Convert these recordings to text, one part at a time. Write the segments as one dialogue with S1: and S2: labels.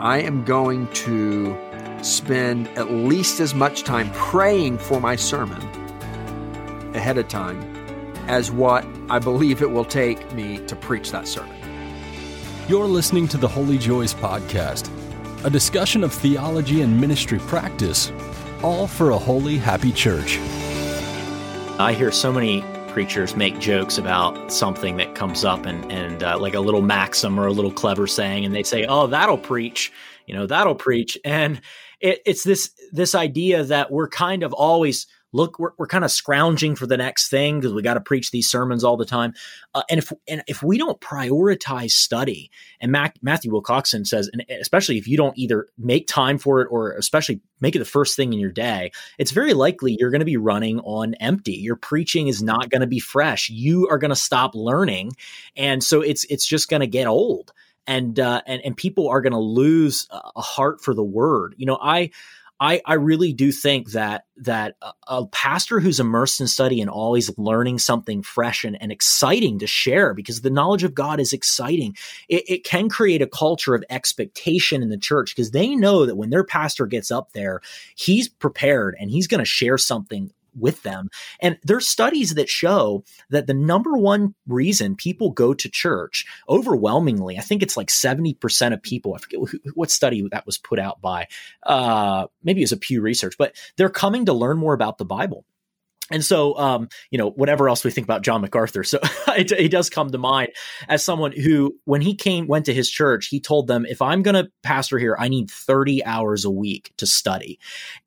S1: I am going to spend at least as much time praying for my sermon ahead of time as what I believe it will take me to preach that sermon.
S2: You're listening to the Holy Joys Podcast, a discussion of theology and ministry practice, all for a holy, happy church.
S3: I hear so many preachers make jokes about something that comes up and, and uh, like a little maxim or a little clever saying, and they say, "Oh, that'll preach," you know, that'll preach, and it, it's this this idea that we're kind of always look we're, we're kind of scrounging for the next thing because we got to preach these sermons all the time. Uh, and if and if we don't prioritize study and Mac, matthew wilcoxon says and especially if you don't either make time for it or especially make it the first thing in your day it's very likely you're going to be running on empty. Your preaching is not going to be fresh. You are going to stop learning and so it's it's just going to get old. And uh, and and people are going to lose a heart for the word. You know i I, I really do think that that a, a, pastor who's immersed in study and always learning something fresh and, and exciting to share because the knowledge of God is exciting. It, it can create a culture of expectation in the church because they know that when their pastor gets up there, he's prepared and he's going to share something with them. And there's studies that show that the number one reason people go to church overwhelmingly, I think it's like 70% of people, I forget what study that was put out by, uh, maybe it was a Pew Research, but they're coming to learn more about the Bible. And so, um, you know, whatever else we think about John MacArthur, so he does come to mind as someone who, when he came, went to his church, he told them, if I'm going to pastor here, I need 30 hours a week to study.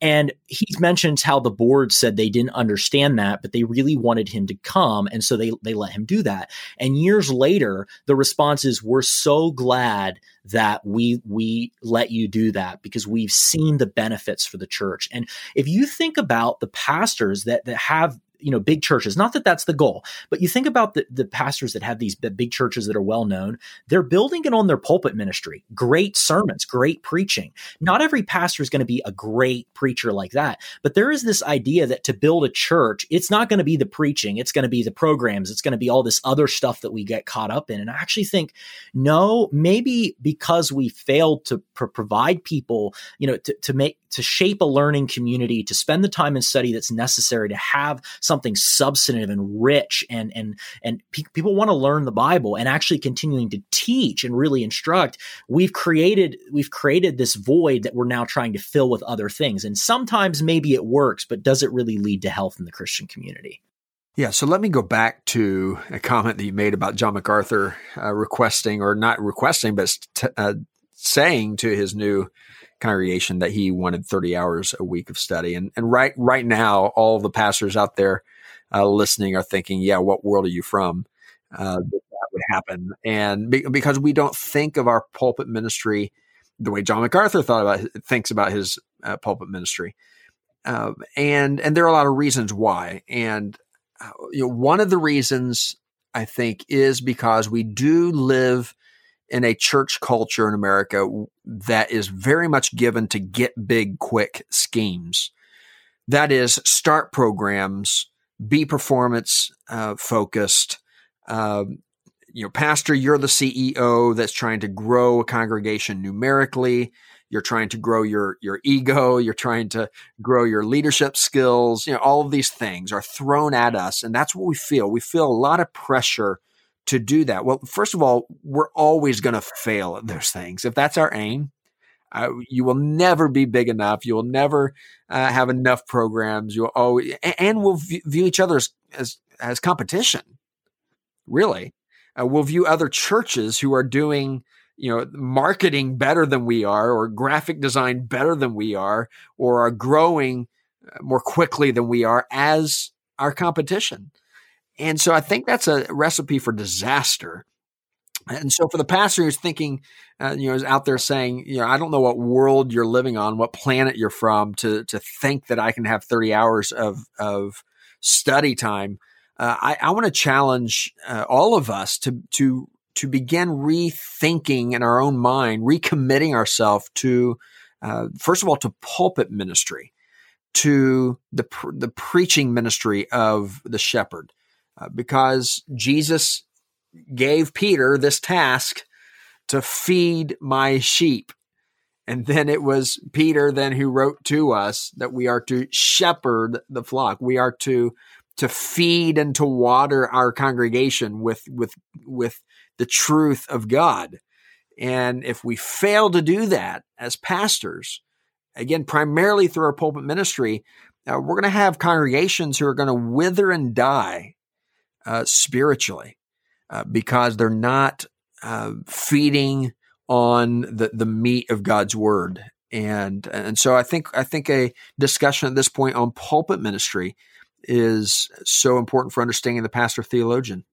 S3: And he mentions how the board said they didn't understand that, but they really wanted him to come. And so they, they let him do that. And years later, the response is, we're so glad that we we let you do that because we've seen the benefits for the church. And if you think about the pastors that that have you know big churches. Not that that's the goal but you think about the, the pastors that have these big churches that are well known. They're building it on their pulpit ministry. Great sermons great preaching. Not every pastor is going to be a great preacher like that but there is this idea that to build a church it's not going to be the preaching it's going to be the programs it's going to be all this other stuff that we get caught up in. And i actually think no maybe because we failed to pr- provide people you know to, to make to shape a learning community, to spend the time and study that's necessary to have something substantive and rich and and and pe- people want to learn the Bible and actually continuing to teach and really instruct, we've created we've created this void that we're now trying to fill with other things. And sometimes maybe it works, but does it really lead to health in the Christian community?
S1: Yeah, so let me go back to a comment that you made about John MacArthur uh, requesting, or not requesting, but uh, saying to his new congregation that he wanted 30 hours a week of study. And, and right, right now, all the pastors out there uh, listening are thinking, yeah, what world are you from? Uh, that, that would happen. And be, because we don't think of our pulpit ministry the way John MacArthur thought about, thinks about his uh, pulpit ministry. Um, and, and there are a lot of reasons why. And, uh, you know, one of the reasons I think is because we do live in a church culture in America that is very much given to get big quick schemes. That is, start programs, be performance uh, focused. Uh, you know, pastor, you're the CEO that's trying to grow a congregation numerically. You're trying to grow your your ego. You're trying to grow your leadership skills. You know, all of these things are thrown at us, and that's what we feel. We feel a lot of pressure to do that? Well, first of all, we're always going to fail at those things. If that's our aim, uh, you will never be big enough. You will never uh, have enough programs. You'll always, and we'll view each other as, as, as competition. Really, uh, we'll view other churches who are doing, you know, marketing better than we are, or graphic design better than we are, or are growing uh, more quickly than we are as our competition. And so I think that's a recipe for disaster. And so for the pastor who's thinking, uh, you know, is out there saying, you know, I don't know what world you're living on, what planet you're from, to to think that I can have 30 hours of of study time. Uh, I, I want to challenge uh, all of us to to to begin rethinking in our own mind, recommitting ourselves to, uh, first of all, to pulpit ministry, to the the preaching ministry of the shepherd uh, because Jesus gave Peter this task to feed my sheep. And then it was Peter then who wrote to us that we are to shepherd the flock. We are to to feed and to water our congregation with with with the truth of God. And if we fail to do that as pastors, again, primarily through our pulpit ministry, uh, we're going to have congregations who are going to wither and die uh, spiritually uh, because they're not uh, feeding on the, the meat of God's word. And, and so I think, I think a discussion at this point on pulpit ministry is so important for understanding the pastor theologian.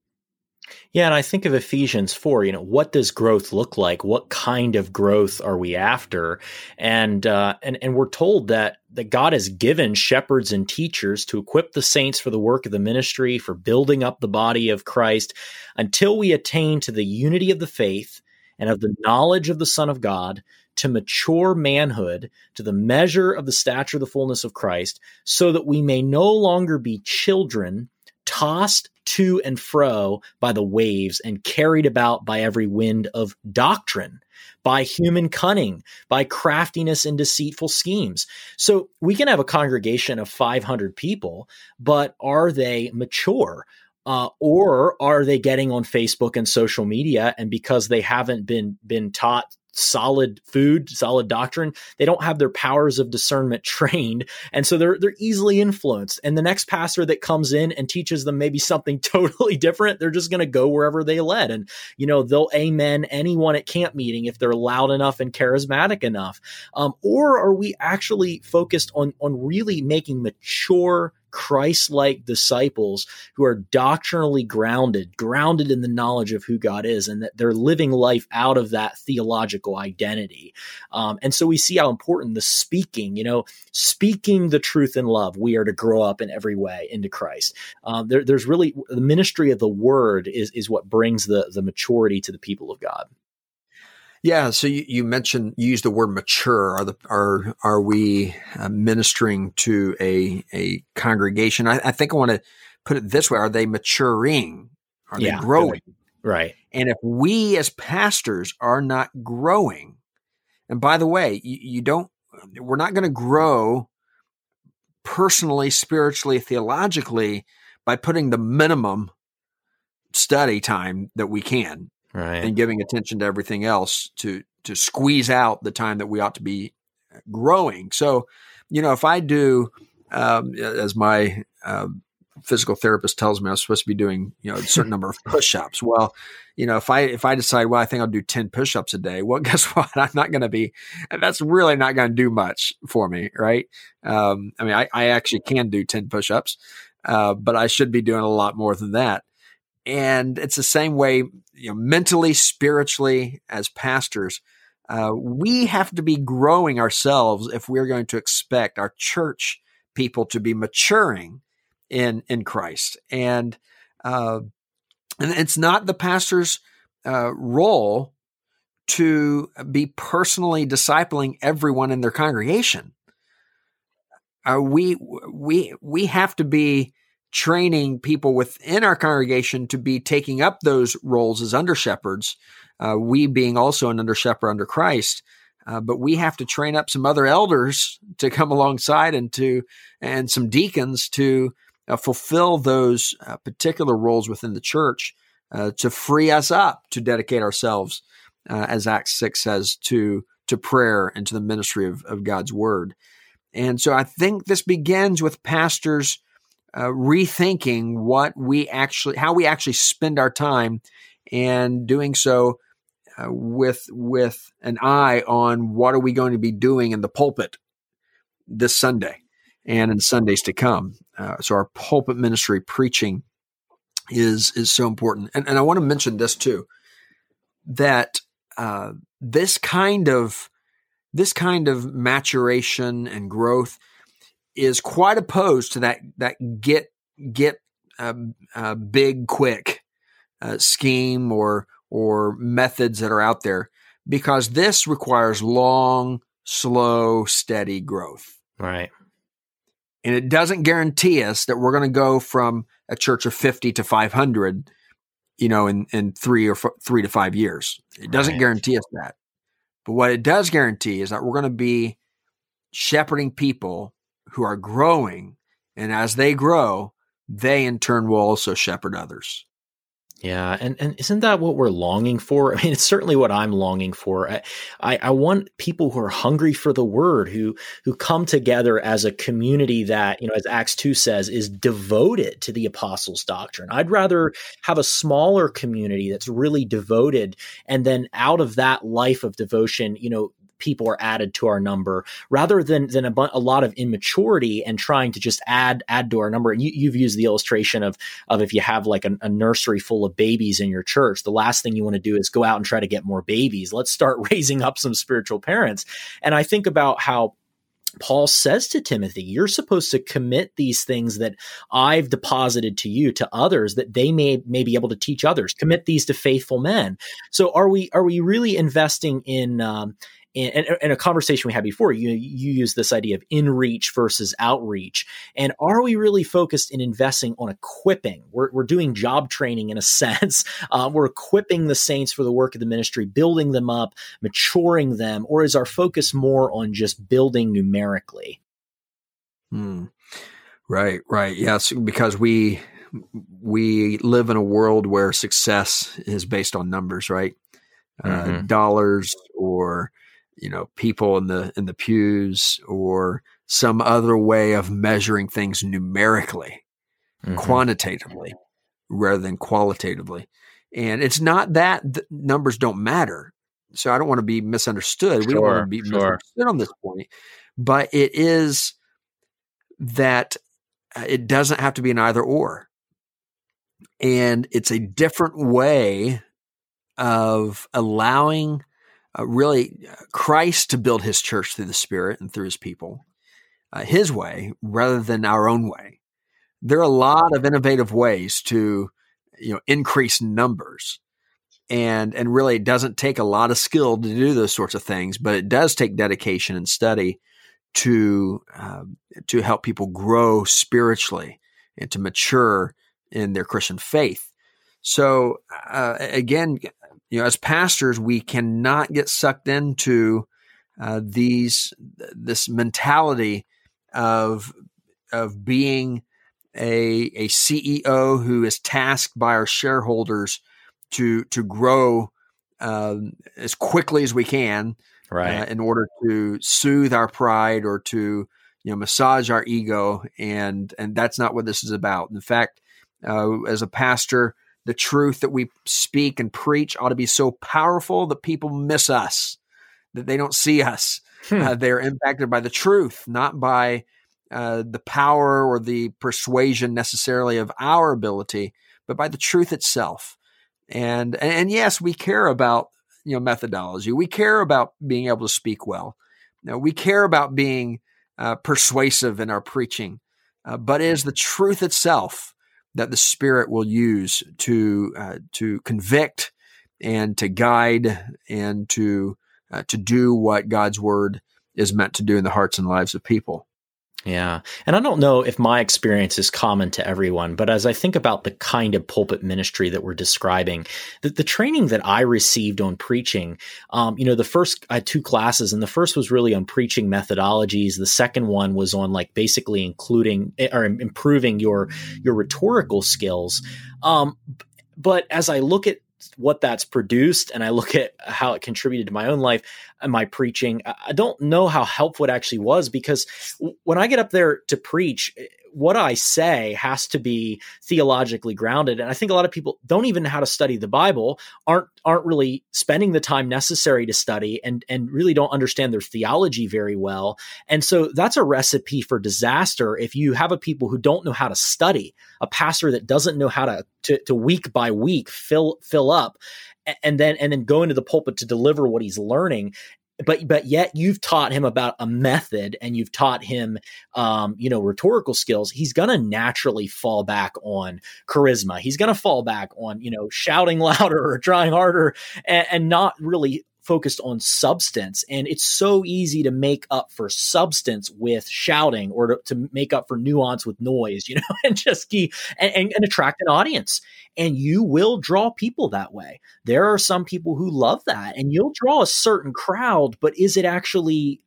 S3: Yeah, and I think of Ephesians 4, you know, what does growth look like? What kind of growth are we after? And uh, and and we're told that that God has given shepherds and teachers to equip the saints for the work of the ministry, for building up the body of Christ until we attain to the unity of the faith and of the knowledge of the Son of God, to mature manhood, to the measure of the stature of the fullness of Christ, so that we may no longer be children tossed to and fro by the waves and carried about by every wind of doctrine, by human cunning, by craftiness and deceitful schemes. So we can have a congregation of 500 people, but are they mature? Uh, or are they getting on Facebook and social media and because they haven't been been taught solid food, solid doctrine, they don't have their powers of discernment trained, and so they're they're easily influenced. And the next pastor that comes in and teaches them maybe something totally different, they're just going to go wherever they led, and you know they'll amen anyone at camp meeting if they're loud enough and charismatic enough. Um, or are we actually focused on on really making mature Christ like disciples who are doctrinally grounded, grounded in the knowledge of who God is, and that they're living life out of that theological identity. Um, and so we see how important the speaking, you know, speaking the truth in love, we are to grow up in every way into Christ. Um, there, there's really the ministry of the word is, is what brings the, the maturity to the people of God.
S1: Yeah. So you, you mentioned you used the word mature. Are the are are we uh, ministering to a a congregation? I, I think I want to put it this way: Are they maturing? Are yeah, they growing?
S3: Right.
S1: And if we as pastors are not growing, and by the way, you, you don't, we're not going to grow personally, spiritually, theologically by putting the minimum study time that we can
S3: right.
S1: and giving attention to everything else to to squeeze out the time that we ought to be growing. So, you know, if I do, um, as my uh, physical therapist tells me, I'm supposed to be doing, you know, a certain number of push-ups. Well, you know, if I if I decide, well, I think I'll do ten push-ups a day. Well, guess what? I'm not going to be. That's really not going to do much for me, right? Um, I mean, I, I actually can do ten push-ups, uh, but I should be doing a lot more than that. And it's the same way, you know, mentally, spiritually, as pastors, uh, we have to be growing ourselves if we're going to expect our church people to be maturing in in Christ. And uh, and it's not the pastor's uh, role to be personally discipling everyone in their congregation. Uh, we we we have to be training people within our congregation to be taking up those roles as under shepherds, uh, we being also an under shepherd under Christ. Uh, but we have to train up some other elders to come alongside and to and some deacons to uh, fulfill those uh, particular roles within the church uh, to free us up to dedicate ourselves, uh, as Acts six says, to to prayer and to the ministry of, of God's word. And so I think this begins with pastors uh, rethinking what we actually, how we actually spend our time, and doing so uh, with with an eye on what are we going to be doing in the pulpit this Sunday and in Sundays to come. Uh, so our pulpit ministry preaching is is so important, and, and I want to mention this too that uh, this kind of this kind of maturation and growth is quite opposed to that that get get uh, uh, big quick uh, scheme or or methods that are out there because this requires long, slow, steady growth.
S3: Right.
S1: And it doesn't guarantee us that we're going to go from a church of 50 to 500, you know, in, in three or f- three to five years. It doesn't right. guarantee us that. But what it does guarantee is that we're going to be shepherding people who are growing. And as they grow, they in turn will also shepherd others.
S3: Yeah, and and isn't that what we're longing for? I mean, it's certainly what I'm longing for. I, I, I want people who are hungry for the word, who who come together as a community that you know, as Acts two says, is devoted to the apostles' doctrine. I'd rather have a smaller community that's really devoted, and then out of that life of devotion, you know, people are added to our number rather than than a, a lot of immaturity and trying to just add add to our number. And you, have used the illustration of of if you have like a, a nursery full of babies in your church, the last thing you want to do is go out and try to get more babies. Let's start raising up some spiritual parents. And I think about how Paul says to Timothy, you're supposed to commit these things that I've deposited to you to others that they may may be able to teach others. Commit these to faithful men. So are we are we really investing in um, and, and, a conversation we had before, you you use this idea of in reach versus outreach, and are we really focused in investing on equipping? We're we're doing job training in a sense. Uh, we're equipping the saints for the work of the ministry, building them up, maturing them, or is our focus more on just building numerically?
S1: Hmm. Right, right, yes, because we we live in a world where success is based on numbers, right? Uh, mm-hmm. Uh, dollars or you know people in the in the pews or some other way of measuring things numerically mm-hmm. quantitatively rather than qualitatively. And it's not that numbers don't matter. So i don't want to be misunderstood.
S3: Sure,
S1: we don't want to be sure. misunderstood on this point. But it is that uh, it doesn't have to be an either or. And it's a different way of allowing uh, really uh, Christ to build his church through the Spirit and through his people, uh, his way rather than our own way. There are a lot of innovative ways to, you know, increase numbers. And, and really it doesn't take a lot of skill to do those sorts of things, but it does take dedication and study to, uh, to help people grow spiritually and to mature in their Christian faith. So uh, again, you know, as pastors, we cannot get sucked into uh, these this mentality of of being a a CEO who is tasked by our shareholders to to grow um, as quickly as we can,
S3: right?
S1: Uh, in order to soothe our pride or to you know massage our ego, and and that's not what this is about. In fact, uh, as a pastor, the truth that we speak and preach ought to be so powerful that people miss us, that they don't see us. Hmm. Uh, they're impacted by the truth, not by uh, the power or the persuasion necessarily of our ability, but by the truth itself. And, and yes, we care about you know methodology. We care about being able to speak well. Now, we care about being uh, persuasive in our preaching, uh, but it is the truth itself that the Spirit will use to uh, to convict and to guide and to uh, to do what God's Word is meant to do in the hearts and lives of people.
S3: Yeah. And I don't know if my experience is common to everyone, but as I think about the kind of pulpit ministry that we're describing, the, the training that I received on preaching, um, you know, the first, two classes, and the first was really on preaching methodologies. The second one was on like basically including eh, or improving your, your rhetorical skills. Um, but as I look at what that's produced and I look at how it contributed to my own life and my preaching, I don't know how helpful it actually was because when I get up there to preach, what I say has to be theologically grounded. And I think a lot of people don't even know how to study the Bible, aren't aren't really spending the time necessary to study and and really don't understand their theology very well. And so that's a recipe for disaster if you have a people who don't know how to study, a pastor that doesn't know how to to, to week by week fill fill up and then and then go into the pulpit to deliver what he's learning but but yet you've taught him about a method and you've taught him um, you know rhetorical skills. He's to naturally fall back on charisma. He's to fall back on you know shouting louder or trying harder and, and, not really focused on substance and it's so easy to make up for substance with shouting or to, to make up for nuance with noise you know and just key and, and, and, attract an audience. And you will draw people that way. There are some people who love that and you'll draw a certain crowd but is it actually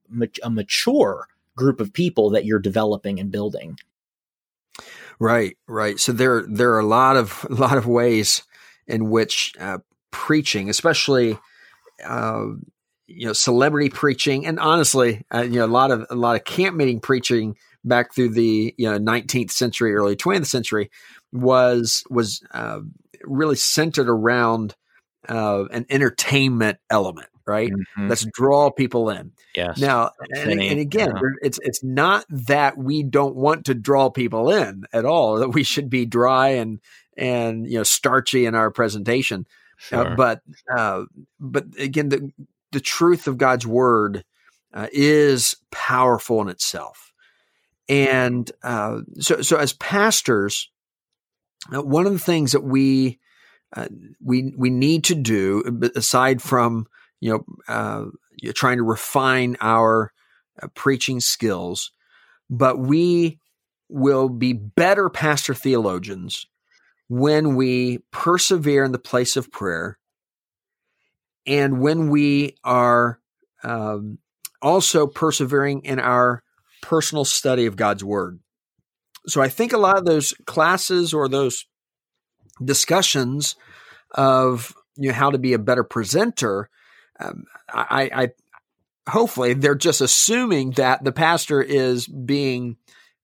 S3: a mature group of people that you're developing and building?
S1: Right right. So there there are a lot of a lot of ways in which uh, preaching especially uh, you know celebrity preaching, and honestly, uh, you know a lot of a lot of camp meeting preaching back through the you know 19th century, early 20th century was was uh, really centered around uh, an entertainment element, right? Mm-hmm. Let's draw people in.
S3: Yes.
S1: Now, and, and, again, yeah. it's it's not that we don't want to draw people in at all. That we should be dry and and you know starchy in our presentation. Uh, sure. Uh, but uh, but again, the the truth of God's word uh, is powerful in itself, and uh, so so as pastors, uh, one of the things that we we we need to do, aside from you know trying to refine our preaching skills, but we will be better pastor theologians when we persevere in the place of prayer and when we are um, also persevering in our personal study of God's Word. So I think a lot of those classes or those discussions of you know how to be a better presenter, um, I, I hopefully they're just assuming that the pastor is being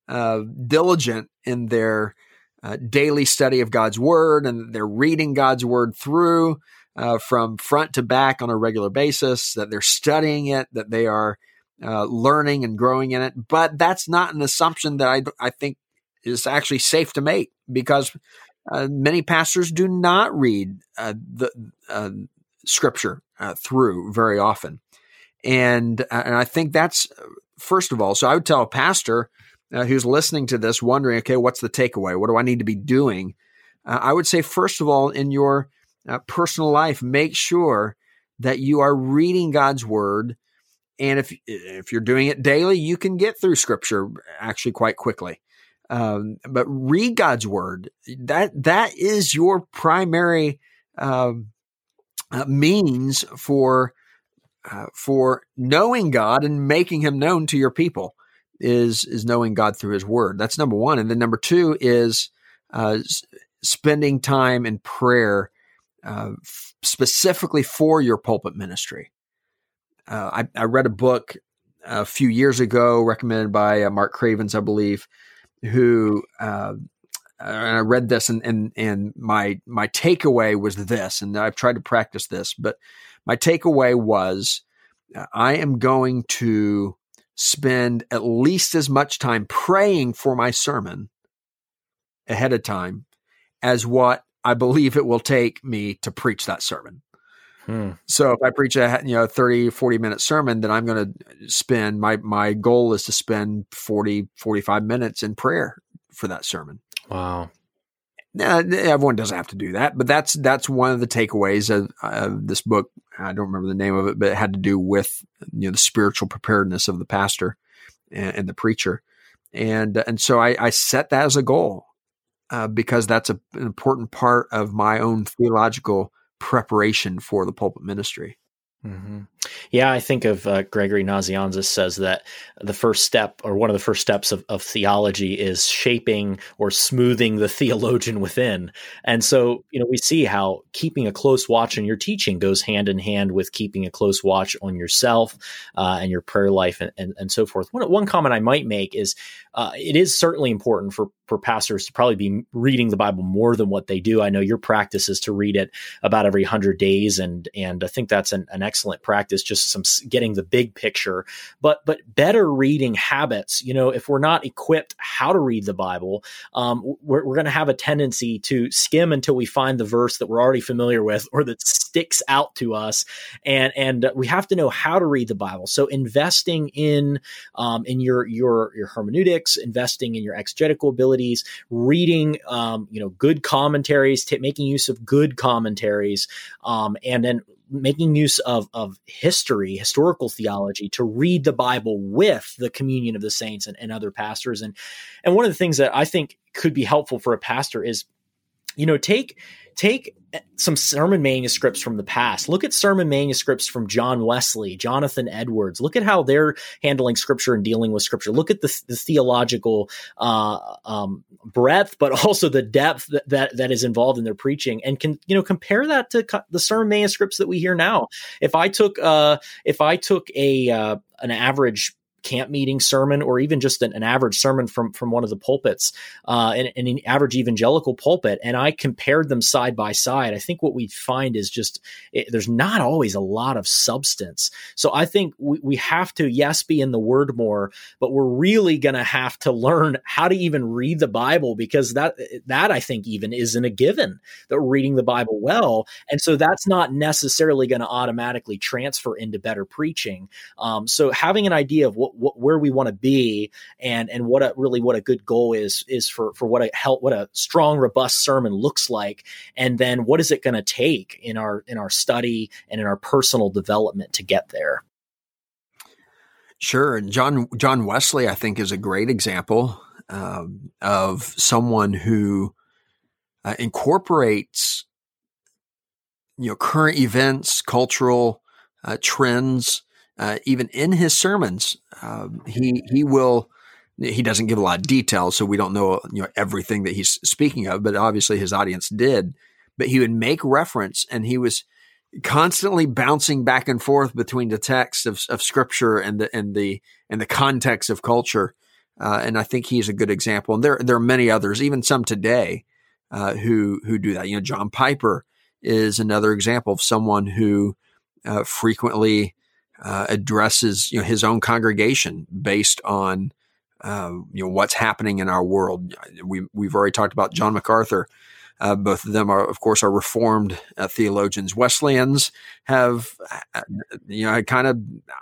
S1: uh, diligent in their uh, daily study of God's Word and they're reading God's Word through uh, from front to back on a regular basis, that they're studying it, that they are uh, learning and growing in it. But that's not an assumption that I, I think is actually safe to make because uh, many pastors do not read uh, the uh, Scripture through very often. And, and I think that's, first of all, so I would tell a pastor, uh, who's listening to this wondering, okay, what's the takeaway? What do I need to be doing? Uh, I would say, first of all, in your uh, personal life, make sure that you are reading God's word. And if, if you're doing it daily, you can get through scripture actually quite quickly. Um, but read God's word. That, that is your primary, um, uh, means for, uh, for knowing God and making him known to your people is is knowing God through His Word. That's number one, and then number two is uh, spending time in prayer, uh, f- specifically for your pulpit ministry. Uh, I, I, read a book a few years ago, recommended by uh, Mark Cravens, I believe, who. Uh, and I read this, and, and and my my takeaway was this, and I've tried to practice this, but my takeaway was uh, I am going to spend at least as much time praying for my sermon ahead of time as what I believe it will take me to preach that sermon. Hmm. So if I preach a you know 30 40 minute sermon then I'm going to spend my my goal is to spend 40 45 minutes in prayer for that sermon.
S3: Wow.
S1: Now, everyone doesn't have to do that, but that's that's one of the takeaways of, of, this book. I don't remember the name of it, but it had to do with you know the spiritual preparedness of the pastor and, and the preacher, and and so I, I set that as a goal uh, because that's a, an important part of my own theological preparation for the pulpit ministry.
S3: Mm-hmm. Yeah, I think of uh, Gregory Nazianzus says that the first step, or one of the first steps of, of theology, is shaping or smoothing the theologian within. And so, you know, we see how keeping a close watch on your teaching goes hand in hand with keeping a close watch on yourself uh, and your prayer life and, and, and so forth. One, one comment I might make is uh, it is certainly important for for pastors to probably be reading the Bible more than what they do. I know your practice is to read it about every hundred days, and and I think that's an, an excellent practice. Just some getting the big picture, but but better reading habits. You know, if we're not equipped how to read the Bible, um, we're, we're going to have a tendency to skim until we find the verse that we're already familiar with or that sticks out to us, and and we have to know how to read the Bible. So investing in um, in your your your hermeneutics, investing in your exegetical abilities, reading, um, you know, good commentaries, t- making use of good commentaries, um, and then making use of of history, historical theology, to read the Bible with the communion of the saints and, and other pastors. And and one of the things that I think could be helpful for a pastor is, you know, take take some sermon manuscripts from the past. Look at sermon manuscripts from John Wesley, Jonathan Edwards. Look at how they're handling scripture and dealing with scripture. Look at the, the theological uh, um, breadth, but also the depth that, that, that is involved in their preaching, and can you know compare that to co- the sermon manuscripts that we hear now. If I took uh, if I took a uh, an average camp meeting sermon or even just an, an, average sermon from from one of the pulpits uh, in, an average evangelical pulpit and i compared them side by side i think what we find is just it, there's not always a lot of substance. So i think we, we have to yes be in the word more but we're really going to have to learn how to even read the bible because that that i think even isn't a given that reading the bible well. And so that's not necessarily going to automatically transfer into better preaching. Um, so having an idea of what what, what where we want to be and and what a really what a good goal is is for for what a help what a strong robust sermon looks like. And then what is it going to take in our in our study and in our personal development to get there?
S1: Sure, and John John Wesley, I think, is a great example um, of someone who uh, incorporates, you know, current events, cultural uh, trends, uh, even in his sermons, uh, he he will he doesn't give a lot of details, so we don't know you know everything that he's speaking of. But obviously, his audience did. But he would make reference, and he was constantly bouncing back and forth between the text of, of scripture and the and the and the context of culture. Uh, and I think he's a good example. And there there are many others, even some today, uh, who who do that. You know, John Piper is another example of someone who uh, frequently uh, addresses you know his own congregation based on uh, you know what's happening in our world. We we've already talked about John MacArthur. Uh, both of them are, of course, are Reformed uh, theologians. Wesleyans have, uh, you know, kind of,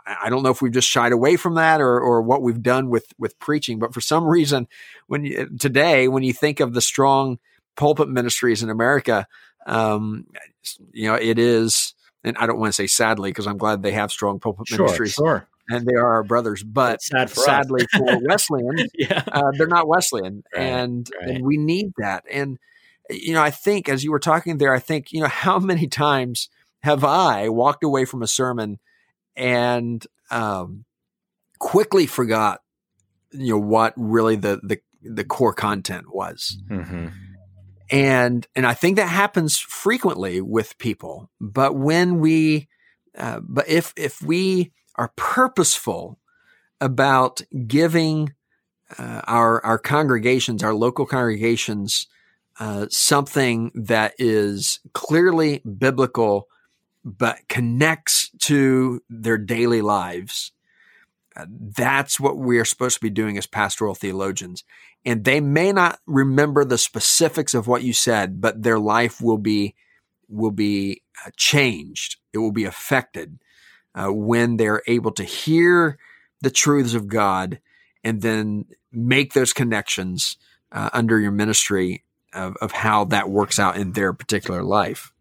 S1: I don't know if we've just shied away from that or, or what we've done with with preaching, but for some reason, when you, today, when you think of the strong pulpit ministries in America, um, you know, it is and I don't want to say sadly because I'm glad they have strong pulpit
S3: sure,
S1: ministries.
S3: Sure.
S1: And they are our brothers, but
S3: sad for
S1: sadly for Wesleyan,
S3: yeah.
S1: uh, they're not Wesleyan,
S3: right,
S1: and
S3: right.
S1: and we need that. And you know, I think as you were talking there, I think you know how many times have I walked away from a sermon and um, quickly forgot you know what really the the the core content was.
S3: Mm-hmm
S1: and and I think that happens frequently with people. But when we, uh, but if if we are purposeful about giving uh, our our congregations, our local congregations, uh, something that is clearly biblical, but connects to their daily lives. Uh, that's what we are supposed to be doing as pastoral theologians and they may not remember the specifics of what you said, but their life will be will be uh, changed. It will be affected uh, when they're able to hear the truths of God and then make those connections uh, under your ministry of, of, how that works out in their particular life.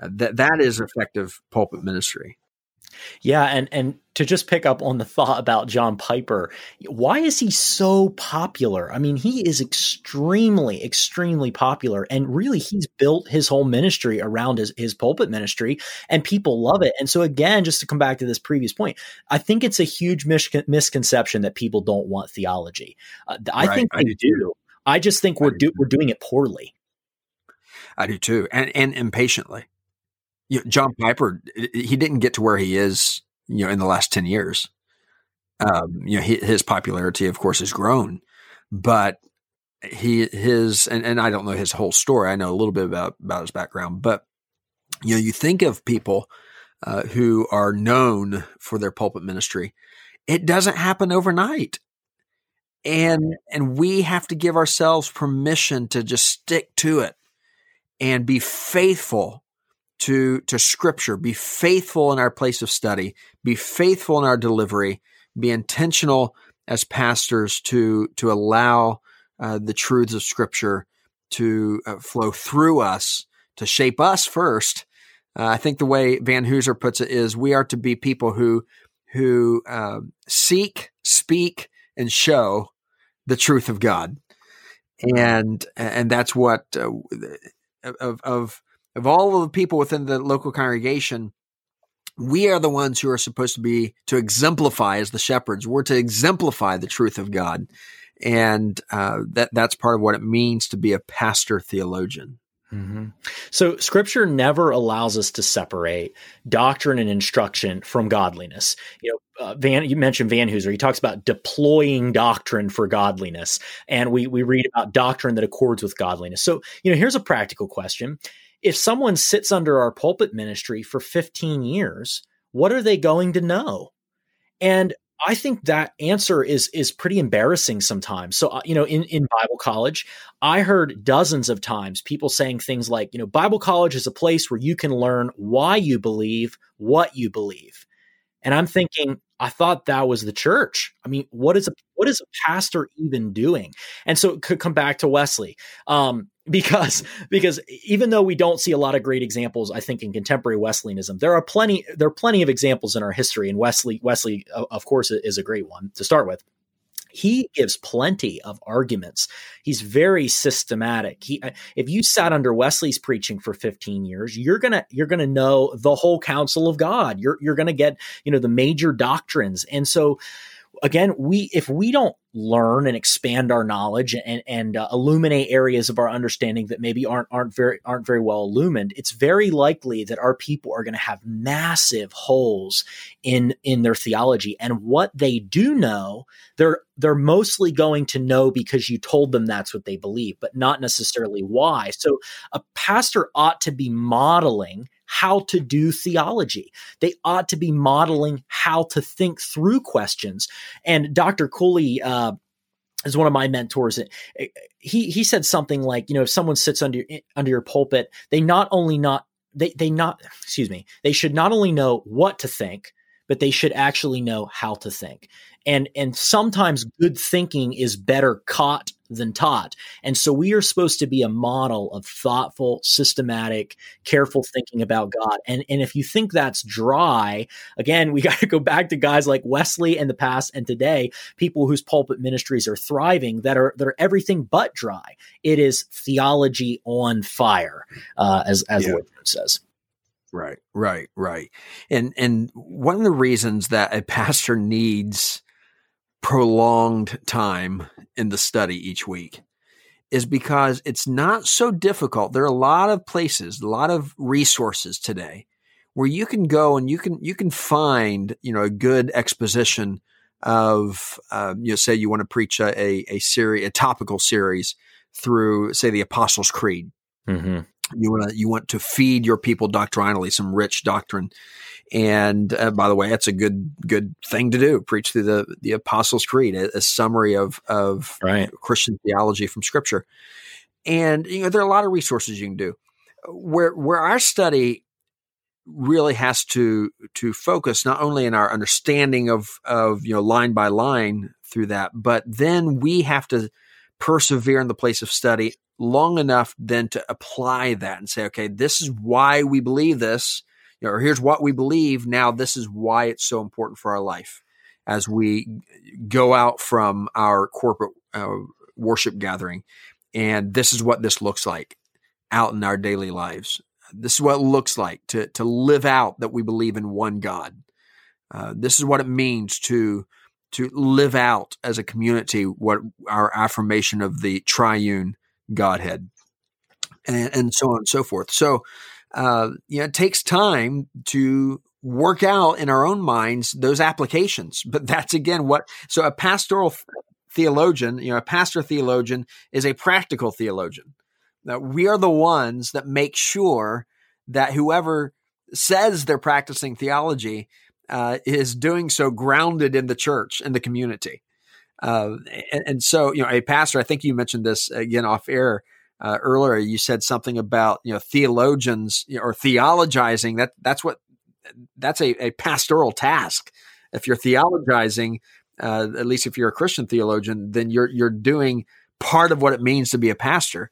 S1: Uh, that that is effective pulpit ministry.
S3: Yeah, and and to just pick up on the thought about John Piper, why is he so popular? I mean, he is extremely, extremely popular, and really, he's built his whole ministry around his his pulpit ministry, and people love it. And so, again, just to come back to this previous point, I think it's a huge mis- misconception that people don't want theology. Uh, I right, think they I do. do. I just think we're do, we're doing it poorly.
S1: I do too, and and impatiently you know, John Piper, he didn't get to where he is, you know, in the last 10 years. Um, you know, he, his popularity, of course, has grown, but he, his, and, and I don't know his whole story. I know a little bit about, about his background, but, you know, you think of people uh, who are known for their pulpit ministry. It doesn't happen overnight. And, and we have to give ourselves permission to just stick to it and be faithful to, to scripture, be faithful in our place of study, be faithful in our delivery, be intentional as pastors to, to allow uh, the truths of scripture to uh, flow through us, to shape us first, Uh, I think the way Vanhoozer puts it is we are to be people who who uh, seek, speak, and show the truth of God, and and that's what uh, of of of all of the people within the local congregation. We are the ones who are supposed to be to exemplify as the shepherds. We're to exemplify the truth of God, and uh, that that's part of what it means to be a pastor theologian.
S3: Mm-hmm. So, Scripture never allows us to separate doctrine and instruction from godliness. You know, uh, Van, you mentioned Vanhoozer. He talks about deploying doctrine for godliness, and we we read about doctrine that accords with godliness. So, you know, here's a practical question: If someone sits under our pulpit ministry for 15 years, what are they going to know? And I think that answer is is pretty embarrassing sometimes. So uh, you know, in in Bible college, I heard dozens of times people saying things like, you know, Bible college is a place where you can learn why you believe what you believe. And I'm thinking, I thought that was the church. I mean, what is a what is a pastor even doing? And so it could come back to Wesley. Um, because because even though we don't see a lot of great examples i think in contemporary wesleyanism there are plenty there are plenty of examples in our history and wesley wesley of course is a great one to start with. He gives plenty of arguments. He's very systematic. He uh, if you sat under wesley's preaching for 15 years you're gonna you're gonna know the whole counsel of god. You're you're gonna get you know the major doctrines. And so again, we if we don't learn and expand our knowledge and and uh, illuminate areas of our understanding that maybe aren't aren't very aren't very well illumined, it's very likely that our people are going to have massive holes in in their theology. And what they do know, they're they're mostly going to know because you told them that's what they believe, but not necessarily why. So a pastor ought to be modeling how to do theology. They ought to be modeling how to think through questions. And Dr. Cooley, uh, is one of my mentors. He he said something like, you know, if someone sits under under your pulpit, they not only not they they not excuse me, they should not only know what to think, but they should actually know how to think. And and sometimes good thinking is better caught than taught. And so we are supposed to be a model of thoughtful, systematic, careful thinking about God. And, and if you think that's dry, again, we got to go back to guys like Wesley in the past and today, people whose pulpit ministries are thriving that are that are everything but dry. It is theology on fire, uh, as as yeah. word says.
S1: Right, right, right. And and one of the reasons that a pastor needs prolonged time in the study each week is because it's not so difficult. There are a lot of places, a lot of resources today where you can go and you can you can find you know a good exposition of uh, you know say you want to preach a a, a series a topical series through say the Apostles' Creed. Mm-hmm. You want to you want to feed your people doctrinally some rich doctrine, and uh, by the way, that's a good good thing to do. Preach through the the Apostles' Creed, a, a summary of of right. Christian theology from Scripture. And you know there are a lot of resources you can do. Where where our study really has to to focus not only in our understanding of of you know line by line through that, but then we have to persevere in the place of study long enough then to apply that and say, okay, this is why we believe this you know, or here's what we believe. Now, this is why it's so important for our life as we go out from our corporate uh, worship gathering. And this is what this looks like out in our daily lives. This is what it looks like to, to live out that we believe in one God. Uh, this is what it means to to live out as a community what our affirmation of the triune Godhead, and, and so on and so forth. So uh, you know, it takes time to work out in our own minds those applications. But that's again what, so a pastoral theologian, you know, a pastor theologian is a practical theologian. Now, we are the ones that make sure that whoever says they're practicing theology uh, is doing so grounded in the church and the community. Uh, and, and, so, you know, a pastor, I think you mentioned this again off air, uh, earlier. You said something about you know theologians you know, or theologizing. That that's what that's a, a pastoral task. If you're theologizing uh, at least if you're a christian theologian then you're you're doing part of what it means to be a pastor.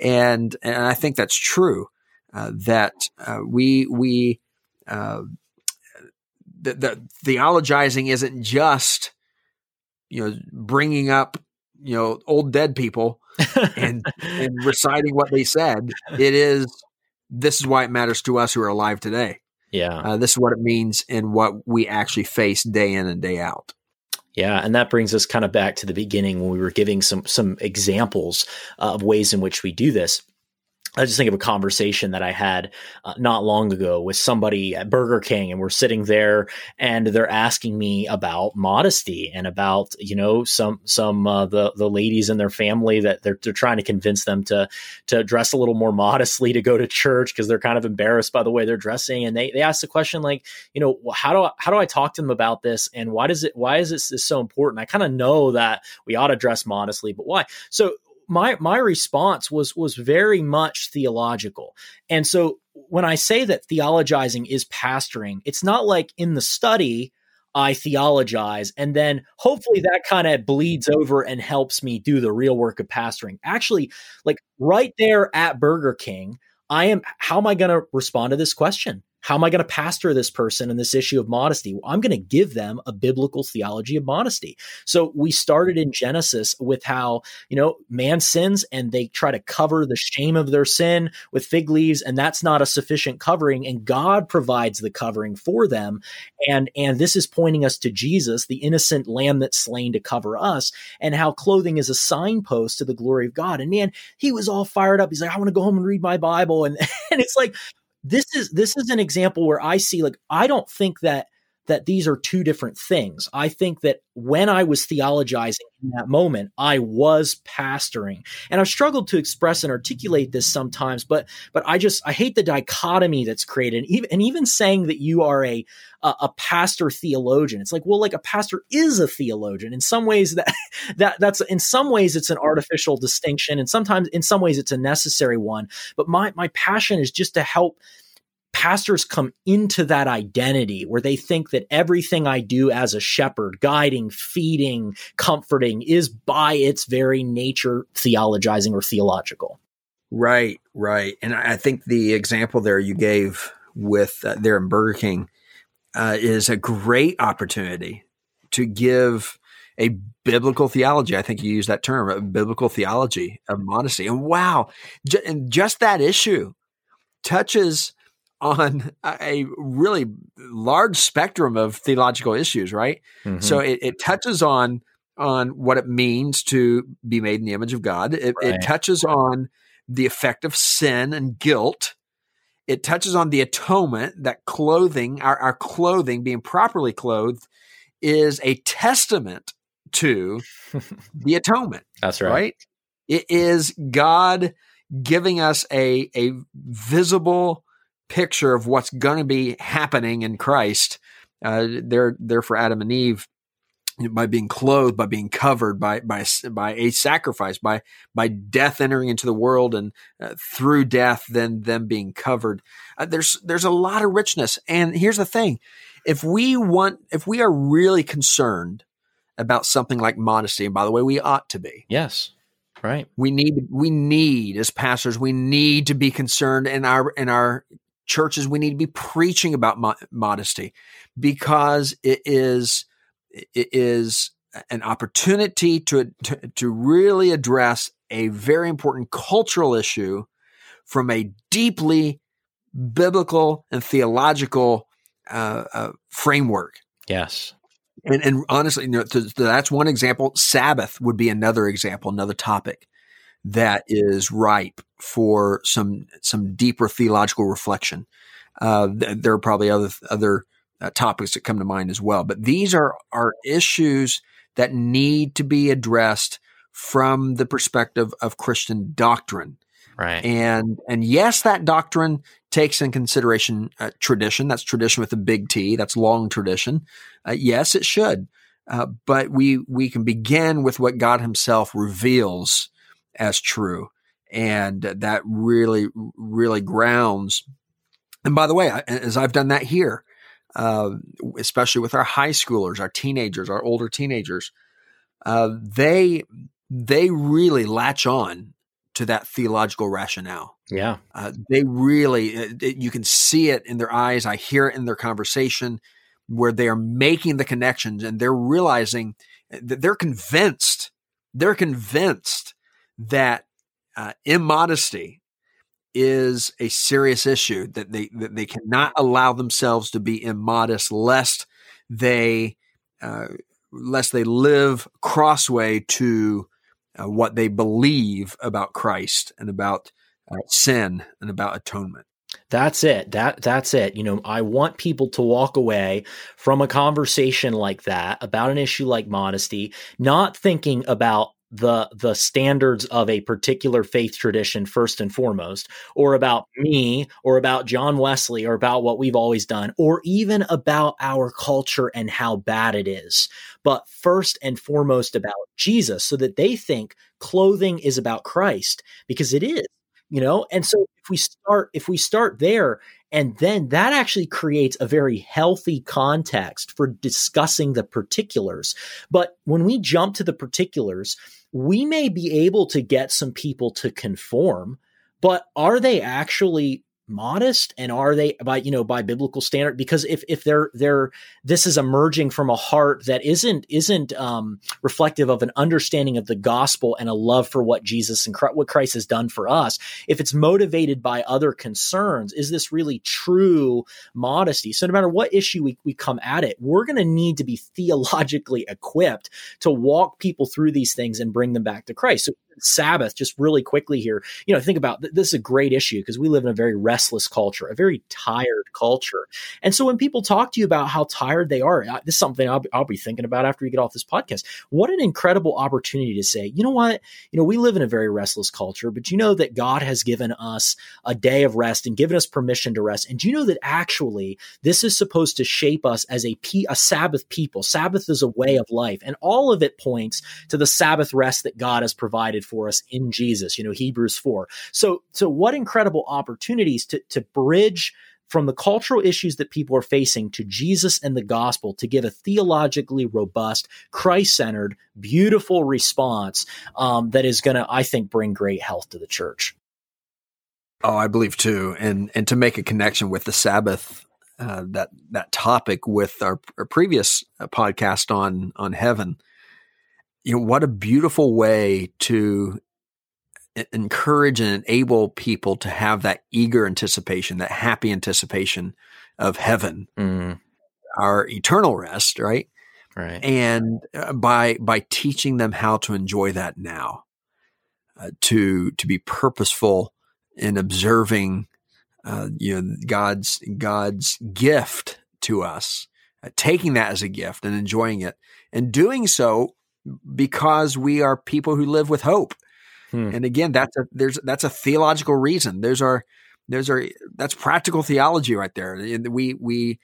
S1: And and i think that's true uh, that uh, we we uh, the, the theologizing isn't just you know bringing up you know old dead people and and reciting what they said. It is this is why it matters to us who are alive today.
S3: Yeah,
S1: uh, this is what it means in what we actually face day in and day out.
S3: Yeah, and that brings us kind of back to the beginning when we were giving some some examples of ways in which we do this. I just think of a conversation that I had uh, not long ago with somebody at Burger King, and we're sitting there, and they're asking me about modesty and about you know some some uh, the the ladies in their family that they're they're trying to convince them to to dress a little more modestly to go to church because they're kind of embarrassed by the way they're dressing, and they they ask the question like you know how do I, how do I talk to them about this, and why does it why is this, this so important? I kind of know that we ought to dress modestly, but why? So my my response was was very much theological. And so when I say that theologizing is pastoring, it's not like in the study I theologize and then hopefully that kind of bleeds over and helps me do the real work of pastoring. Actually, like right there at Burger King, I am how am I going to respond to this question? How am I going to pastor this person in this issue of modesty? Well, I'm going to give them a biblical theology of modesty. So we started in Genesis with how, you know, man sins and they try to cover the shame of their sin with fig leaves and that's not a sufficient covering and God provides the covering for them. And and this is pointing us to Jesus, the innocent lamb that's slain to cover us and how clothing is a signpost to the glory of God. And man, he was all fired up. He's like, I want to go home and read my Bible and and it's like this is this is an example where I see like I don't think that that these are two different things. I think that when I was theologizing in that moment, I was pastoring. And I've struggled to express and articulate this sometimes, but but I just I hate the dichotomy that's created. And even, and even saying that you are a, a a pastor theologian, it's like, well, like a pastor is a theologian. In some ways that that that's in some ways it's an artificial distinction, and sometimes in some ways it's a necessary one. But my my passion is just to help pastors come into that identity where they think that everything I do as a shepherd, guiding, feeding, comforting, is by its very nature theologizing or theological.
S1: Right, right. And I think the example there you gave with uh, there in Burger King uh, is a great opportunity to give a biblical theology. I think you use that term, a biblical theology of modesty. And wow, j- and just that issue touches on a really large spectrum of theological issues, right? Mm-hmm. So it, it, touches on on what it means to be made in the image of God. It, right. it touches on the effect of sin and guilt. It touches on the atonement that clothing, our, our clothing, being properly clothed, is a testament to the atonement.
S3: That's right.
S1: Right. It is God giving us a a visible picture of what's going to be happening in Christ. Uh, they're there for Adam and Eve by being clothed, by being covered, by by by a sacrifice, by by death entering into the world, and uh, through death, then them being covered. Uh, there's there's a lot of richness, and here's the thing: if we want, if we are really concerned about something like modesty, and by the way, we ought to be.
S3: Yes. Right.
S1: We need we need as pastors we need to be concerned in our in our churches we need to be preaching about mo- modesty because it is it is an opportunity to, to, to really address a very important cultural issue from a deeply biblical and theological uh, uh, framework.
S3: Yes.
S1: And, and honestly, you know, that's one example. Sabbath would be another example, another topic that is ripe for some some deeper theological reflection. Uh, th- there are probably other other uh, topics that come to mind as well, but these are are issues that need to be addressed from the perspective of Christian doctrine.
S3: Right.
S1: And and yes, that doctrine takes in consideration uh, tradition. That's tradition with a big T. That's long tradition. Uh, yes, it should. Uh, but we we can begin with what God Himself reveals as true. And that really, really grounds. And by the way, as I've done that here, uh, especially with our high schoolers, our teenagers, our older teenagers, uh, they they really latch on to that theological rationale.
S3: Yeah.
S1: Uh, they really, uh, you can see it in their eyes. I hear it in their conversation where they are making the connections and they're realizing that they're convinced, they're convinced that uh, immodesty is a serious issue that they that they cannot allow themselves to be immodest lest they uh, lest they live crossway to uh, what they believe about Christ and about uh, sin and about atonement.
S3: That's it. That that's it. You know, I want people to walk away from a conversation like that about an issue like modesty, not thinking about the the standards of a particular faith tradition first and foremost or about mm-hmm. me or about John Wesley or about what we've always done or even about our culture and how bad it is. But first and foremost about Jesus so that they think clothing is about Christ because it is you know? And so if we start if we start there and then that actually creates a very healthy context for discussing the particulars. But when we jump to the particulars we may be able to get some people to conform, but are they actually modest and are they by you know by biblical standard? Because if if they're they're this is emerging from a heart that isn't isn't um reflective of an understanding of the gospel and a love for what Jesus and what Christ has done for us if it's motivated by other concerns is this really true modesty? So no matter what issue we, we come at it we're going to need to be theologically equipped to walk people through these things and bring them back to Christ. So Sabbath, just really quickly here, you know, think about th- this is a great issue because we live in a very restless culture, a very tired culture. And so when people talk to you about how tired they are, uh, this is something I'll, I'll be thinking about after we get off this podcast. What an incredible opportunity to say, you know what? You know, we live in a very restless culture, but you know that God has given us a day of rest and given us permission to rest. And do you know that actually this is supposed to shape us as a, a Sabbath people? Sabbath is a way of life. And all of it points to the Sabbath rest that God has provided for us in Jesus, you know, Hebrews 4. So, so what incredible opportunities to, to bridge from the cultural issues that people are facing to Jesus and the gospel to give a theologically robust, Christ centered, beautiful response um, that is going to, I think, bring great health to the church.
S1: Oh, I believe too, and and to make a connection with the Sabbath, uh, that that topic with our, our previous uh, podcast on on heaven, you know, what a beautiful way to encourage and enable people to have that eager anticipation, that happy anticipation of heaven, mm. our eternal rest, right?
S3: Right.
S1: And uh, by by teaching them how to enjoy that now, uh, to to be purposeful in observing, uh, you know, God's God's gift to us, uh, taking that as a gift and enjoying it, and doing so because we are people who live with hope. Hmm. And again, that's a there's that's a theological reason. There's our there's our that's practical theology right there. We we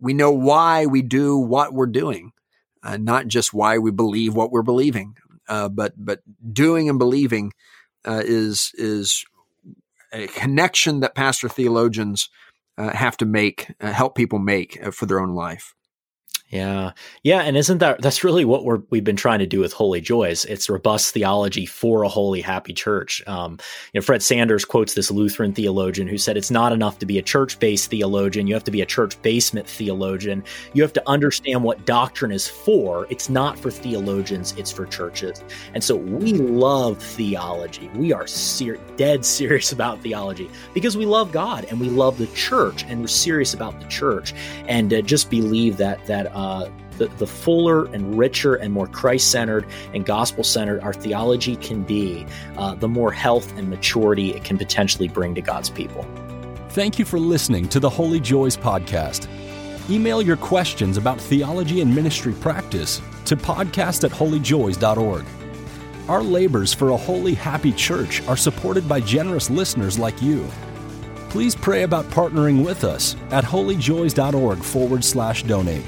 S1: we know why we do what we're doing, uh, not just why we believe what we're believing. Uh, but but doing and believing uh, is is a connection that pastor theologians uh, have to make, uh, help people make uh, for their own life.
S3: Yeah. Yeah. And isn't that, that's really what we're, we've been trying to do with Holy Joys. It's robust theology for a holy, happy church. Um, you know, Fred Sanders quotes this Lutheran theologian who said, it's not enough to be a church based theologian. You have to be a church basement theologian. You have to understand what doctrine is for. It's not for theologians, it's for churches. And so we love theology. We are ser- dead serious about theology because we love God and we love the church and we're serious about the church. And uh, just believe that, that, uh, the, the fuller and richer and more Christ centered and gospel centered our theology can be, uh, the more health and maturity it can potentially bring to God's people.
S2: Thank you for listening to the Holy Joys podcast. Email your questions about theology and ministry practice to podcast at holyjoys.org. Our labors for a holy, happy church are supported by generous listeners like you. Please pray about partnering with us at holyjoys.org forward slash donate.